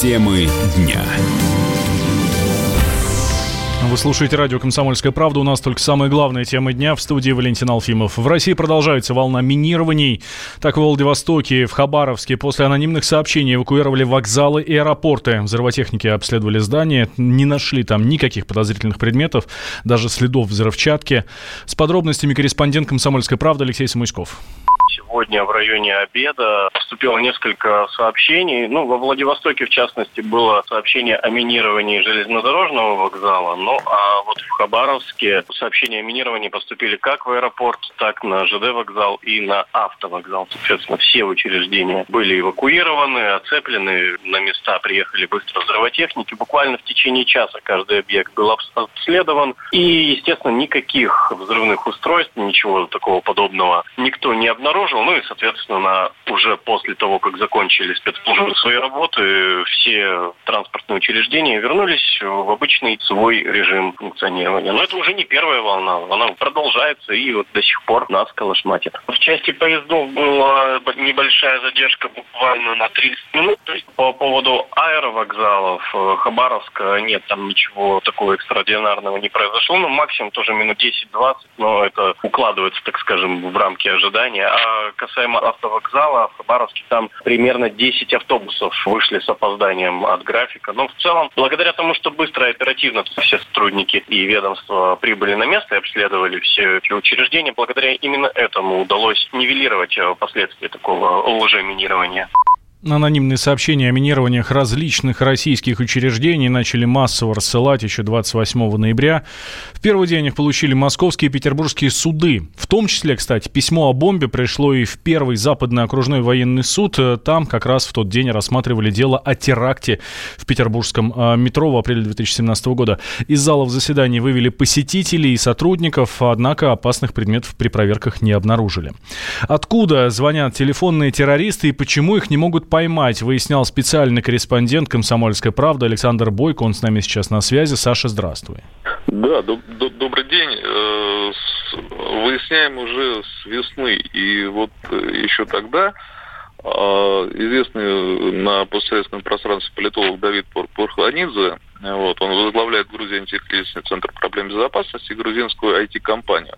Темы дня. Вы слушаете радио «Комсомольская правда». У нас только самые главные темы дня. В студии Валентин Алфимов. В России продолжается волна минирований. Так, в Владивостоке, в Хабаровске после анонимных сообщений эвакуировали вокзалы и аэропорты. Взрывотехники обследовали здание. Не нашли там никаких подозрительных предметов, даже следов взрывчатки. С подробностями корреспондент «Комсомольской правды» Алексей Самуськов сегодня в районе обеда поступило несколько сообщений. Ну, во Владивостоке, в частности, было сообщение о минировании железнодорожного вокзала. Ну, а вот в Хабаровске сообщения о минировании поступили как в аэропорт, так на ЖД вокзал и на автовокзал. Соответственно, все учреждения были эвакуированы, оцеплены. На места приехали быстро взрывотехники. Буквально в течение часа каждый объект был обследован. И, естественно, никаких взрывных устройств, ничего такого подобного никто не обнаружил продолжил. Ну и, соответственно, уже после того, как закончили спецслужбы свои работы, все транспортные учреждения вернулись в обычный свой режим функционирования. Но это уже не первая волна, она продолжается и вот до сих пор нас колошматит. В части поездов была небольшая задержка буквально на 30 минут. То есть по поводу аэровокзалов э, Хабаровска нет там ничего такого экстраординарного не произошло. Ну, максимум тоже минут 10-20, но это укладывается, так скажем, в рамки ожидания. А касаемо автовокзала, в Хабаровске там примерно 10 автобусов вышли с опозданием от графика. Но в целом, благодаря тому, что быстро и оперативно все сотрудники и ведомства прибыли на место и обследовали все эти учреждения, благодаря именно этому удалось нивелировать э, последствия такого лжеминирования. Анонимные сообщения о минированиях различных российских учреждений начали массово рассылать еще 28 ноября. В первый день их получили московские и петербургские суды. В том числе, кстати, письмо о бомбе пришло и в первый западный окружной военный суд. Там как раз в тот день рассматривали дело о теракте в петербургском а, метро в апреле 2017 года. Из залов заседаний вывели посетителей и сотрудников, однако опасных предметов при проверках не обнаружили. Откуда звонят телефонные террористы и почему их не могут поймать, выяснял специальный корреспондент «Комсомольской правды» Александр Бойко. Он с нами сейчас на связи. Саша, здравствуй. Да, доб- доб- добрый день. Э, выясняем уже с весны. И вот э, еще тогда известный на постсоветском пространстве политолог Давид Порханидзе, вот, он возглавляет в Грузии антикризисный центр проблем безопасности грузинскую IT-компанию.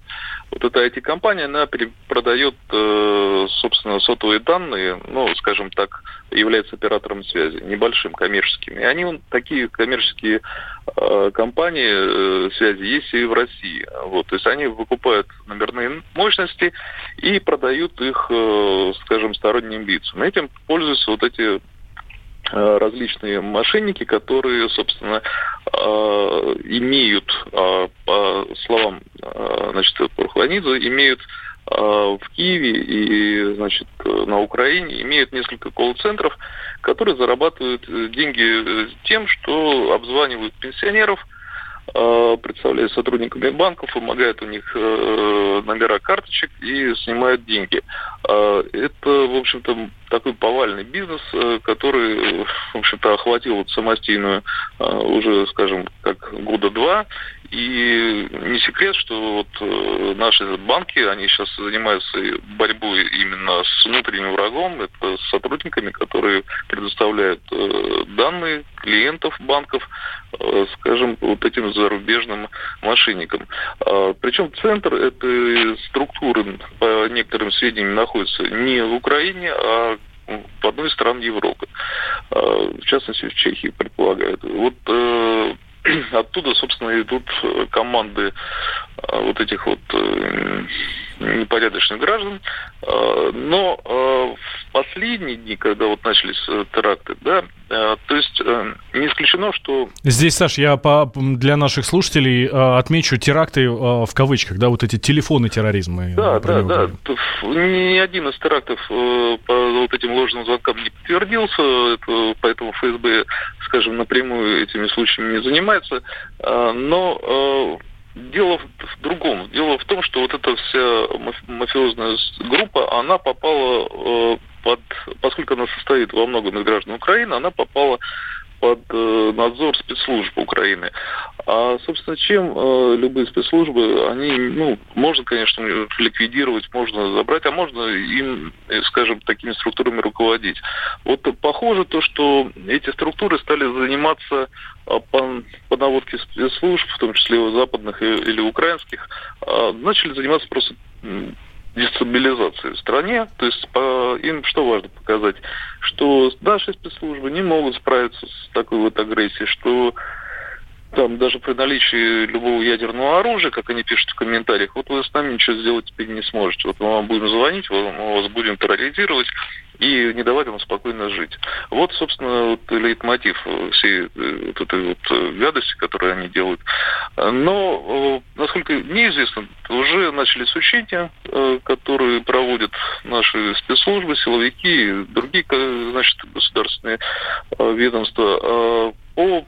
Вот эта IT-компания, она продает, э, собственно, сотовые данные, ну, скажем так, является оператором связи, небольшим, коммерческим. И они, такие коммерческие э, компании э, связи есть и в России. Вот, то есть они выкупают номерные мощности и продают их, скажем, сторонним лицам. Этим пользуются вот эти Э, различные мошенники, которые, собственно, э, имеют, э, по словам значит, Порхланидзе, имеют в Киеве и, значит, на Украине имеют несколько колл-центров, которые зарабатывают деньги тем, что обзванивают пенсионеров, представляют сотрудниками банков, помогают у них номера карточек и снимают деньги. Это, в общем-то, такой повальный бизнес, э, который, в общем-то, охватил вот самостийную э, уже, скажем, как года два. И не секрет, что вот э, наши банки, они сейчас занимаются борьбой именно с внутренним врагом, это с сотрудниками, которые предоставляют данные клиентов банков, скажем, вот этим зарубежным мошенникам. А, Причем центр этой структуры, по некоторым сведениям, находится не в Украине, а в одной из стран Европы, а, в частности в Чехии, предполагают. Вот э, оттуда, собственно, идут команды а, вот этих вот э, непорядочных граждан. А, но в последние дни, когда вот начались э, теракты, да, то есть не исключено, что... Здесь, Саш, я по, для наших слушателей отмечу теракты в кавычках, да, вот эти телефоны терроризма. Да, да, да. Ни один из терактов по вот этим ложным звонкам не подтвердился, поэтому ФСБ, скажем, напрямую этими случаями не занимается. Но Дело в другом. Дело в том, что вот эта вся мафиозная группа, она попала э, под, поскольку она состоит во многом из граждан Украины, она попала под э, надзор спецслужб Украины. А, собственно, чем э, любые спецслужбы, они, ну, можно, конечно, ликвидировать, можно забрать, а можно им, э, скажем, такими структурами руководить. Вот похоже то, что эти структуры стали заниматься а, по, по наводке спецслужб, в том числе западных или украинских, а, начали заниматься просто дестабилизации в стране. То есть по, им что важно показать? Что наши спецслужбы не могут справиться с такой вот агрессией, что там даже при наличии любого ядерного оружия, как они пишут в комментариях, вот вы с нами ничего сделать теперь не сможете. Вот мы вам будем звонить, мы вас будем терроризировать и не давать вам спокойно жить. Вот, собственно, вот лейтмотив всей э, вот этой вот э, гадости, которую они делают. Но, э, насколько мне известно, уже начались учения, которые проводят наши спецслужбы, силовики и другие, значит, государственные ведомства по по,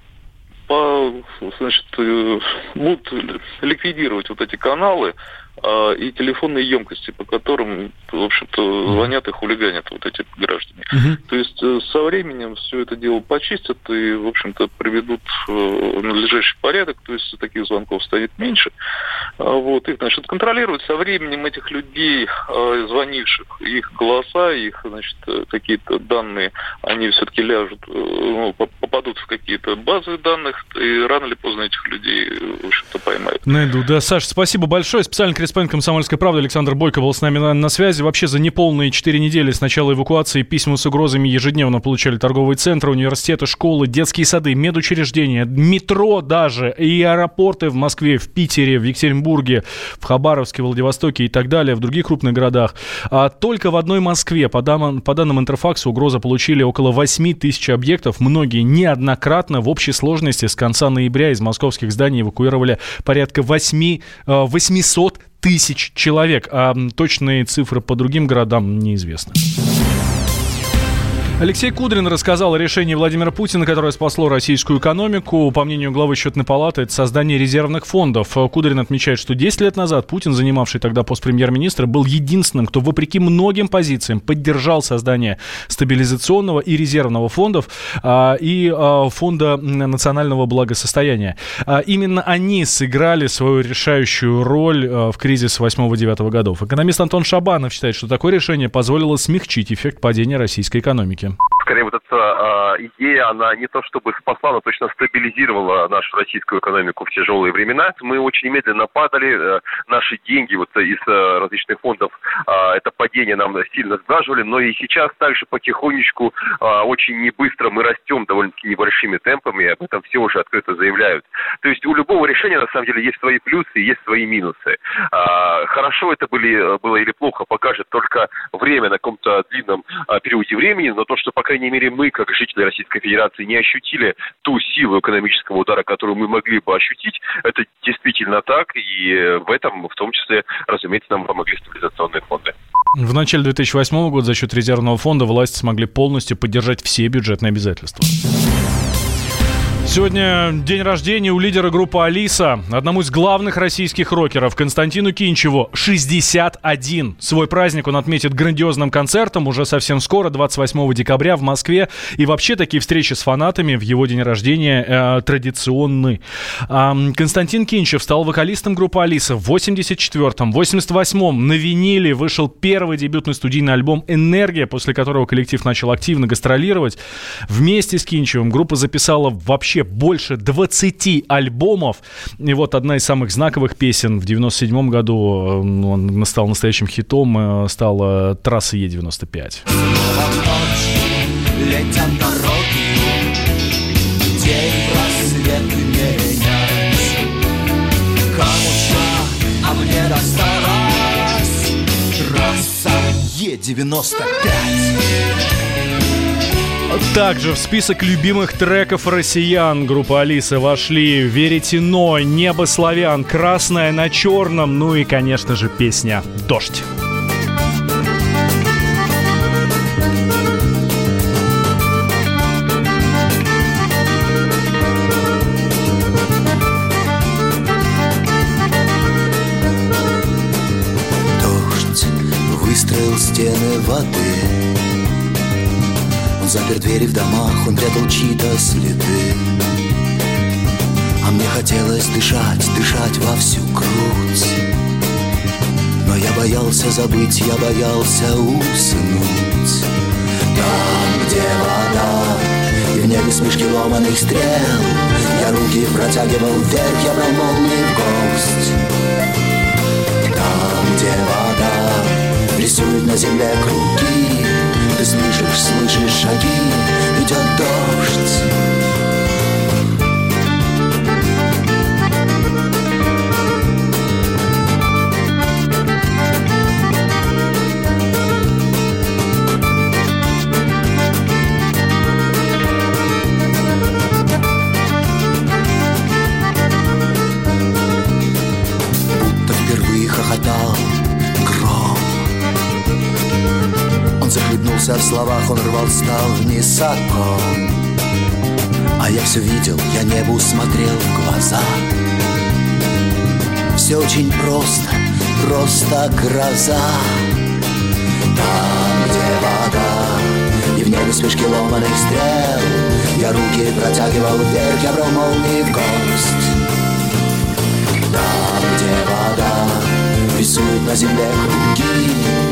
значит, э, будут ликвидировать вот эти каналы, и телефонные емкости, по которым, в общем-то, звонят и хулиганят вот эти граждане. Угу. То есть э, со временем все это дело почистят и, в общем-то, приведут в надлежащий порядок, то есть таких звонков станет меньше. А, вот, их начнут контролировать. Со временем этих людей, а, звонивших, их голоса, их, значит, какие-то данные, они все-таки ляжут, э, ну, попадут в какие-то базы данных, и рано или поздно этих людей, в общем-то, поймают. Найду, да. Саша, спасибо большое. Специальный корреспондент «Комсомольской правды» Александр Бойко был с нами на, на связи. Вообще за неполные четыре недели с начала эвакуации письма с угрозами ежедневно получали торговые центры, университеты, школы, детские сады, медучреждения, метро даже, и аэропорты в Москве, в Питере, в Екатеринбурге, в Хабаровске, Владивостоке и так далее, в других крупных городах. А только в одной Москве, по данным, по данным Интерфакса, угроза получили около 8 тысяч объектов, многие неоднократно. В общей сложности с конца ноября из московских зданий эвакуировали порядка 8, 800 тысяч человек, а точные цифры по другим городам неизвестны. Алексей Кудрин рассказал о решении Владимира Путина, которое спасло российскую экономику. По мнению главы счетной палаты, это создание резервных фондов. Кудрин отмечает, что 10 лет назад Путин, занимавший тогда пост премьер-министра, был единственным, кто, вопреки многим позициям, поддержал создание стабилизационного и резервного фондов а, и а, фонда национального благосостояния. А, именно они сыграли свою решающую роль в кризис 8-9 годов. Экономист Антон Шабанов считает, что такое решение позволило смягчить эффект падения российской экономики скорее вот эта э, идея, она не то чтобы спасла, но точно стабилизировала нашу российскую экономику в тяжелые времена. Мы очень медленно падали, э, наши деньги вот из э, различных фондов э, это падение нам сильно сглаживали, но и сейчас также потихонечку, э, очень небыстро мы растем довольно-таки небольшими темпами, об этом все уже открыто заявляют. То есть у любого решения на самом деле есть свои плюсы и есть свои минусы. Э, хорошо это были, было или плохо, покажет только время на каком-то длинном э, периоде времени, но то, что, по крайней мере, мы, как жители Российской Федерации, не ощутили ту силу экономического удара, которую мы могли бы ощутить, это действительно так, и в этом, в том числе, разумеется, нам помогли стабилизационные фонды. В начале 2008 года за счет резервного фонда власти смогли полностью поддержать все бюджетные обязательства. Сегодня день рождения у лидера группы «Алиса», одному из главных российских рокеров, Константину Кинчеву, 61. Свой праздник он отметит грандиозным концертом уже совсем скоро, 28 декабря в Москве. И вообще такие встречи с фанатами в его день рождения э, традиционны. Э, Константин Кинчев стал вокалистом группы «Алиса» в 84-м. В 88-м на виниле вышел первый дебютный студийный альбом «Энергия», после которого коллектив начал активно гастролировать. Вместе с Кинчевым группа записала вообще больше 20 альбомов. И вот одна из самых знаковых песен в 97 году, э, он стал настоящим хитом, э, стала «Трасса Е-95». летят дороги, день просветы менять. Кому а мне досталась трасса Е-95. Также в список любимых треков россиян. Группа Алисы вошли. «Веретено», «Небо славян», «Красное на черном», ну и, конечно же, песня «Дождь». Дождь выстроил стены воды запер двери в домах, он прятал чьи-то следы. А мне хотелось дышать, дышать во всю грудь. Но я боялся забыть, я боялся уснуть. Там, где вода, и в небе вспышки ломаных стрел Я руки протягивал вверх, я брал молнии в гость. Там, где вода, рисует на земле круги Слышишь, слышишь шаги, идет дождь Путался в словах, он рвал, стал высоко. А я все видел, я небу смотрел в глаза. Все очень просто, просто гроза. Там, где вода И в небе вспышки ломаных стрел. Я руки протягивал вверх, я брал молнии в гость Там, где вода Рисует на земле круги